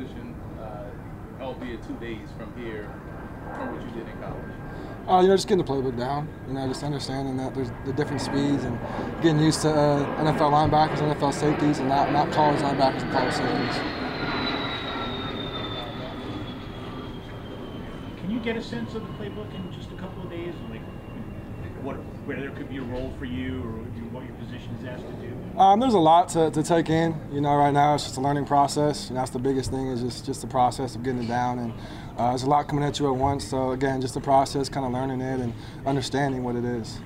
position, uh, albeit two days from here, from what you did in college? Uh, you know, just getting the playbook down. You know, just understanding that there's the different speeds and getting used to uh, NFL linebackers, NFL safeties, and not, not college linebackers and college safeties. Can you get a sense of the playbook in just a couple of days? Like, what, where there could be a role for you or what your position is asked to do? Um, there's a lot to, to take in. You know, right now it's just a learning process. And that's the biggest thing is just, just the process of getting it down. And uh, there's a lot coming at you at once. So again, just the process, kind of learning it and understanding what it is.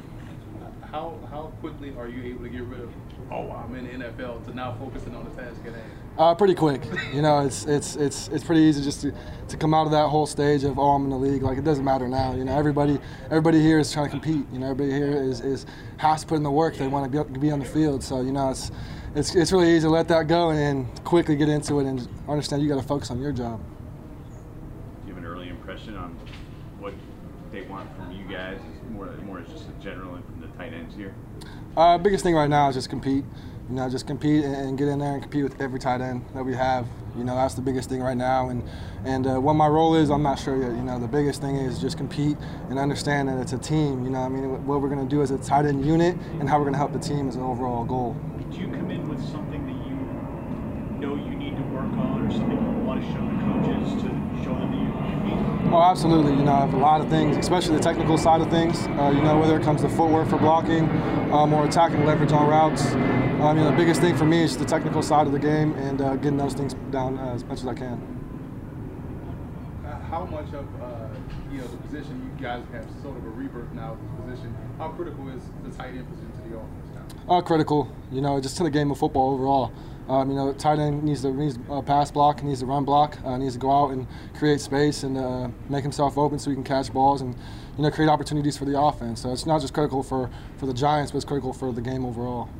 How how quickly are you able to get rid of? Oh, I'm in the NFL to now focusing on the task at hand. Uh, pretty quick. You know, it's it's it's it's pretty easy just to, to come out of that whole stage of oh I'm in the league. Like it doesn't matter now. You know, everybody everybody here is trying to compete. You know, everybody here is, is has to put in the work. They want to be, be on the field. So you know, it's it's it's really easy to let that go and then quickly get into it and understand you got to focus on your job. Do you have an early impression on what they want from you guys? More more as just a general and from the tight ends here. Uh, biggest thing right now is just compete. You know, just compete and, and, get in there and compete with every tight end that we have. You know, that's the biggest thing right now. And and uh, what my role is, I'm not sure yet. You know, the biggest thing is just compete and understand that it's a team. You know, I mean, what we're going to do as a tight end unit and how we're going to help the team is an overall goal. Do you come in with something that you know you need to work on, or something you want to show Oh, absolutely. You know, I have a lot of things, especially the technical side of things. Uh, you know, whether it comes to footwork for blocking um, or attacking leverage on routes. I mean, the biggest thing for me is the technical side of the game and uh, getting those things down uh, as much as I can. Uh, how much of uh, you know the position you guys have sort of a rebirth now? This position, how critical is the tight end position to the offense now? Uh, critical. You know, just to the game of football overall. Um, you know, tight end needs to needs uh, pass block, needs to run block, uh, needs to go out and create space and uh, make himself open so he can catch balls and you know create opportunities for the offense. So it's not just critical for for the Giants, but it's critical for the game overall.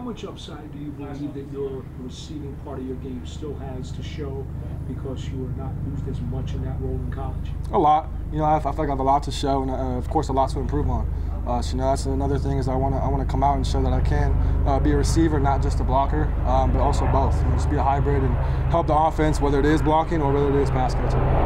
How much upside do you believe that your receiving part of your game still has to show because you were not used as much in that role in college? A lot. You know, I, I feel like I have a lot to show, and uh, of course, a lot to improve on. Uh, so, you know, that's another thing is I want to I want to come out and show that I can uh, be a receiver, not just a blocker, um, but also both. You know, just be a hybrid and help the offense, whether it is blocking or whether it is pass catching.